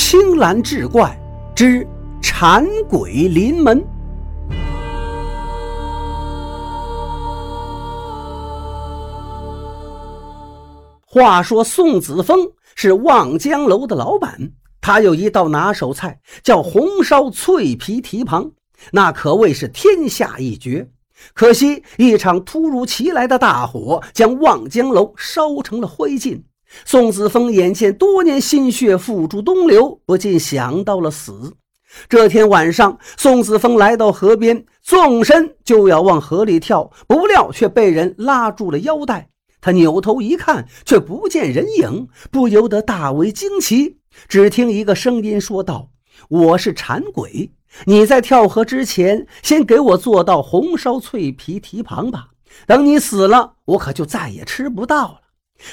青蓝志怪之馋鬼临门。话说宋子峰是望江楼的老板，他有一道拿手菜叫红烧脆皮蹄膀，那可谓是天下一绝。可惜一场突如其来的大火将望江楼烧成了灰烬。宋子峰眼见多年心血付诸东流，不禁想到了死。这天晚上，宋子峰来到河边，纵身就要往河里跳，不料却被人拉住了腰带。他扭头一看，却不见人影，不由得大为惊奇。只听一个声音说道：“我是馋鬼，你在跳河之前，先给我做道红烧脆皮蹄膀吧。等你死了，我可就再也吃不到了。”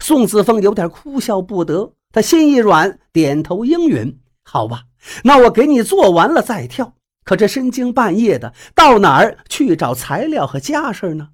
宋子峰有点哭笑不得，他心一软，点头应允：“好吧，那我给你做完了再跳。可这深更半夜的，到哪儿去找材料和家事呢？”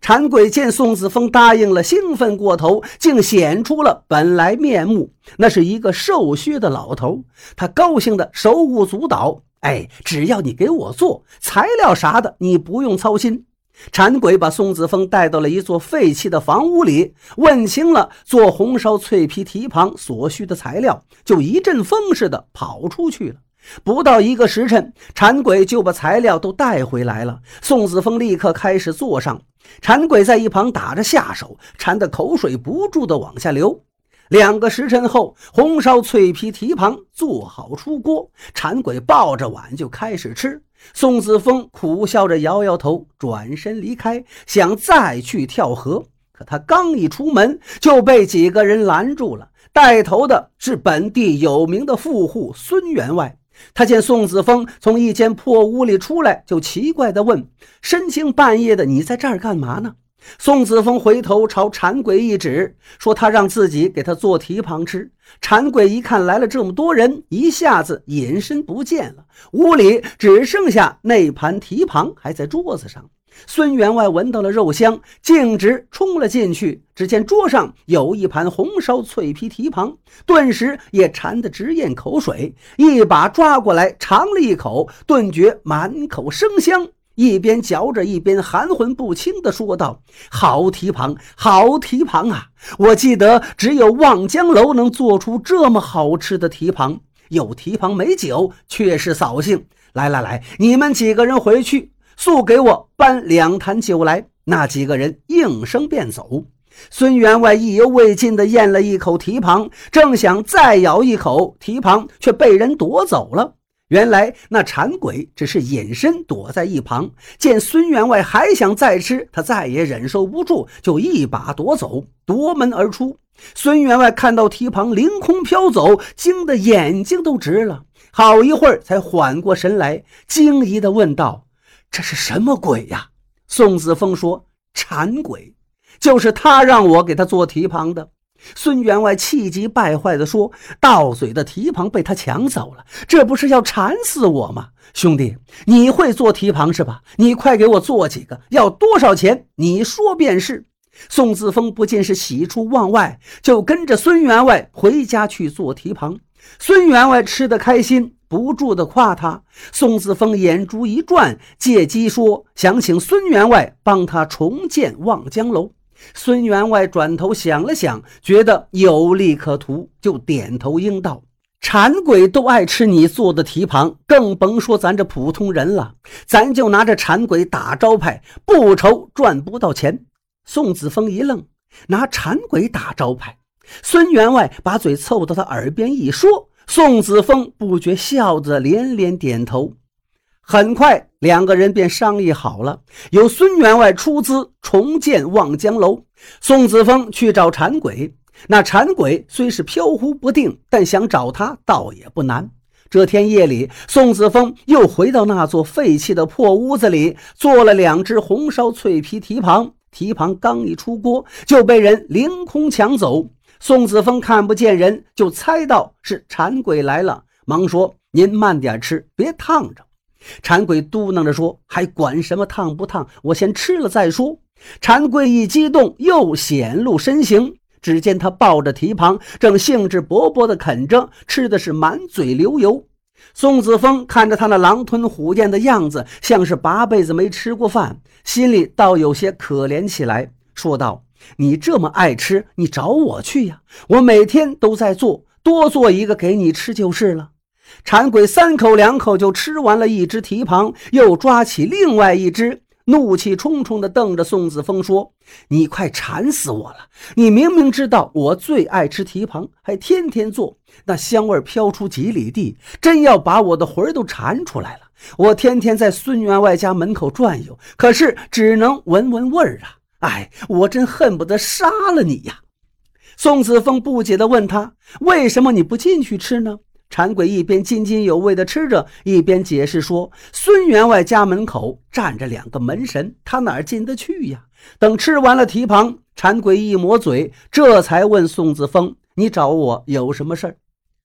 馋鬼见宋子峰答应了，兴奋过头，竟显出了本来面目。那是一个瘦削的老头，他高兴的手舞足蹈：“哎，只要你给我做材料啥的，你不用操心。”馋鬼把宋子峰带到了一座废弃的房屋里，问清了做红烧脆皮蹄膀所需的材料，就一阵风似的跑出去了。不到一个时辰，馋鬼就把材料都带回来了。宋子峰立刻开始做上，馋鬼在一旁打着下手，馋得口水不住的往下流。两个时辰后，红烧脆皮蹄膀做好出锅，馋鬼抱着碗就开始吃。宋子峰苦笑着摇摇头，转身离开，想再去跳河。可他刚一出门，就被几个人拦住了。带头的是本地有名的富户孙员外。他见宋子峰从一间破屋里出来，就奇怪地问：“深更半夜的，你在这儿干嘛呢？”宋子峰回头朝馋鬼一指，说：“他让自己给他做蹄膀吃。”馋鬼一看来了这么多人，一下子隐身不见了。屋里只剩下那盘蹄膀还在桌子上。孙员外闻到了肉香，径直冲了进去。只见桌上有一盘红烧脆皮蹄膀，顿时也馋得直咽口水，一把抓过来尝了一口，顿觉满口生香。一边嚼着，一边含混不清地说道：“好蹄膀，好蹄膀啊！我记得只有望江楼能做出这么好吃的蹄膀。有蹄膀没酒，却是扫兴。来来来，你们几个人回去，速给我搬两坛酒来。”那几个人应声便走。孙员外意犹未尽地咽了一口蹄膀，正想再咬一口蹄膀，却被人夺走了。原来那馋鬼只是隐身躲在一旁，见孙员外还想再吃，他再也忍受不住，就一把夺走，夺门而出。孙员外看到蹄膀凌空飘走，惊得眼睛都直了，好一会儿才缓过神来，惊疑地问道：“这是什么鬼呀？”宋子峰说：“馋鬼，就是他让我给他做蹄膀的。”孙员外气急败坏地说：“到嘴的蹄膀被他抢走了，这不是要馋死我吗？兄弟，你会做蹄膀是吧？你快给我做几个，要多少钱？你说便是。”宋子峰不禁是喜出望外，就跟着孙员外回家去做蹄膀。孙员外吃得开心，不住地夸他。宋子峰眼珠一转，借机说想请孙员外帮他重建望江楼。孙员外转头想了想，觉得有利可图，就点头应道：“馋鬼都爱吃你做的蹄膀，更甭说咱这普通人了。咱就拿着馋鬼打招牌，不愁赚不到钱。”宋子峰一愣，拿馋鬼打招牌？孙员外把嘴凑到他耳边一说，宋子峰不觉笑得连连点头。很快，两个人便商议好了，由孙员外出资重建望江楼。宋子峰去找馋鬼。那馋鬼虽是飘忽不定，但想找他倒也不难。这天夜里，宋子峰又回到那座废弃的破屋子里，做了两只红烧脆皮蹄膀。蹄膀刚一出锅，就被人凌空抢走。宋子峰看不见人，就猜到是馋鬼来了，忙说：“您慢点吃，别烫着。”馋鬼嘟囔着说：“还管什么烫不烫？我先吃了再说。”馋鬼一激动，又显露身形。只见他抱着蹄膀，正兴致勃勃地啃着，吃的是满嘴流油。宋子峰看着他那狼吞虎咽的样子，像是八辈子没吃过饭，心里倒有些可怜起来，说道：“你这么爱吃，你找我去呀！我每天都在做，多做一个给你吃就是了。”馋鬼三口两口就吃完了一只蹄膀，又抓起另外一只。怒气冲冲地瞪着宋子峰说：“你快馋死我了！你明明知道我最爱吃蹄膀，还天天做，那香味飘出几里地，真要把我的魂都馋出来了。我天天在孙员外家门口转悠，可是只能闻闻味儿啊！哎，我真恨不得杀了你呀！”宋子峰不解地问他：“为什么你不进去吃呢？”馋鬼一边津津有味地吃着，一边解释说：“孙员外家门口站着两个门神，他哪进得去呀？”等吃完了蹄膀，馋鬼一抹嘴，这才问宋子峰：“你找我有什么事儿？”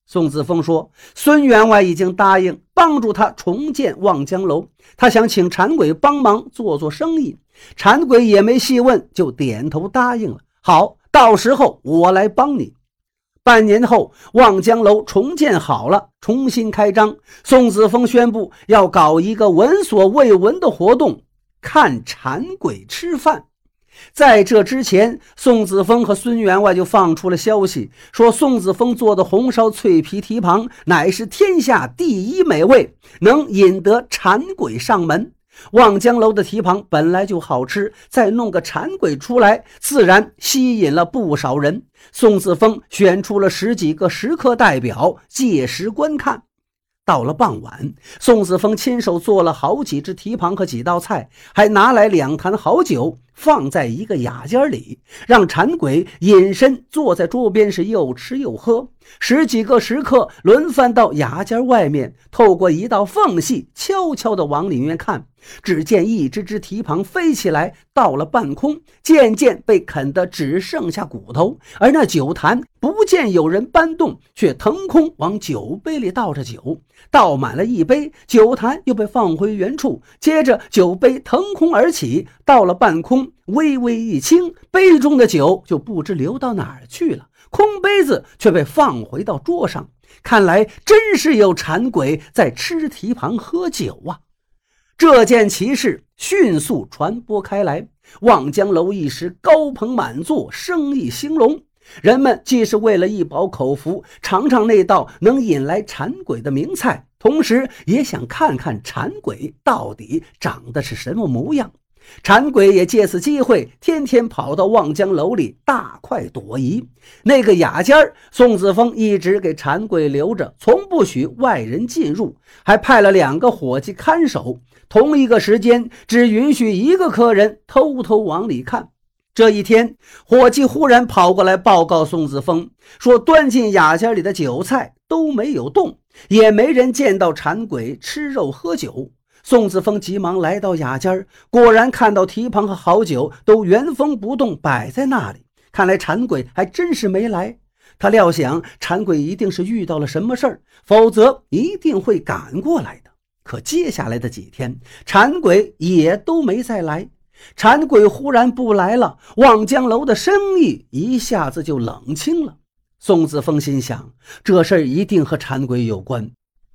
宋子峰说：“孙员外已经答应帮助他重建望江楼，他想请馋鬼帮忙做做生意。”馋鬼也没细问，就点头答应了。好，到时候我来帮你。半年后，望江楼重建好了，重新开张。宋子峰宣布要搞一个闻所未闻的活动——看馋鬼吃饭。在这之前，宋子峰和孙员外就放出了消息，说宋子峰做的红烧脆皮蹄膀乃是天下第一美味，能引得馋鬼上门。望江楼的蹄膀本来就好吃，再弄个馋鬼出来，自然吸引了不少人。宋子峰选出了十几个食客代表，届时观看。到了傍晚，宋子峰亲手做了好几只蹄膀和几道菜，还拿来两坛好酒，放在一个雅间里，让馋鬼隐身坐在桌边，是又吃又喝。十几个食客轮番到雅间外面，透过一道缝隙，悄悄地往里面看。只见一只只蹄膀飞起来，到了半空，渐渐被啃得只剩下骨头。而那酒坛不见有人搬动，却腾空往酒杯里倒着酒，倒满了一杯，酒坛又被放回原处。接着酒杯腾空而起，到了半空，微微一倾，杯中的酒就不知流到哪儿去了。空杯子却被放回到桌上，看来真是有馋鬼在吃蹄膀喝酒啊！这件奇事迅速传播开来，望江楼一时高朋满座，生意兴隆。人们既是为了一饱口福，尝尝那道能引来馋鬼的名菜，同时也想看看馋鬼到底长得是什么模样。馋鬼也借此机会，天天跑到望江楼里大快朵颐。那个雅间儿，宋子峰一直给馋鬼留着，从不许外人进入，还派了两个伙计看守。同一个时间，只允许一个客人偷偷往里看。这一天，伙计忽然跑过来报告宋子峰，说端进雅间里的酒菜都没有动，也没人见到馋鬼吃肉喝酒。宋子峰急忙来到雅间果然看到提盆和好酒都原封不动摆在那里。看来馋鬼还真是没来。他料想馋鬼一定是遇到了什么事儿，否则一定会赶过来的。可接下来的几天，馋鬼也都没再来。馋鬼忽然不来了，望江楼的生意一下子就冷清了。宋子峰心想，这事儿一定和馋鬼有关。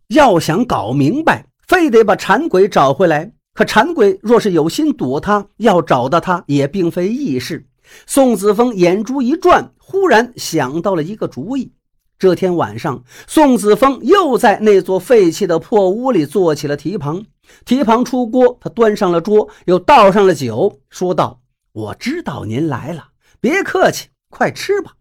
要想搞明白。非得把馋鬼找回来，可馋鬼若是有心躲他，要找到他也并非易事。宋子峰眼珠一转，忽然想到了一个主意。这天晚上，宋子峰又在那座废弃的破屋里做起了蹄膀。蹄膀出锅，他端上了桌，又倒上了酒，说道：“我知道您来了，别客气，快吃吧。”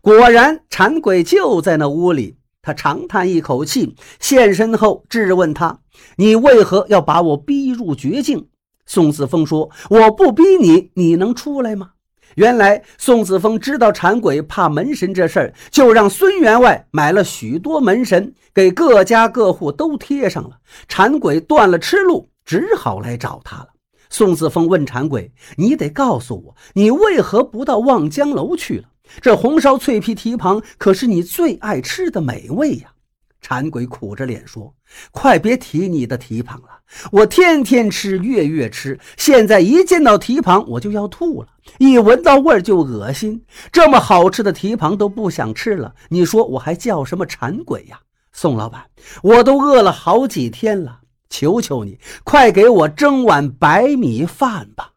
果然，馋鬼就在那屋里。他长叹一口气，现身后质问他：“你为何要把我逼入绝境？”宋子峰说：“我不逼你，你能出来吗？”原来宋子峰知道馋鬼怕门神这事儿，就让孙员外买了许多门神，给各家各户都贴上了。馋鬼断了吃路，只好来找他了。宋子峰问馋鬼：“你得告诉我，你为何不到望江楼去了？”这红烧脆皮蹄膀可是你最爱吃的美味呀！馋鬼苦着脸说：“快别提你的蹄膀了，我天天吃，月月吃，现在一见到蹄膀我就要吐了，一闻到味儿就恶心。这么好吃的蹄膀都不想吃了，你说我还叫什么馋鬼呀？宋老板，我都饿了好几天了，求求你，快给我蒸碗白米饭吧。”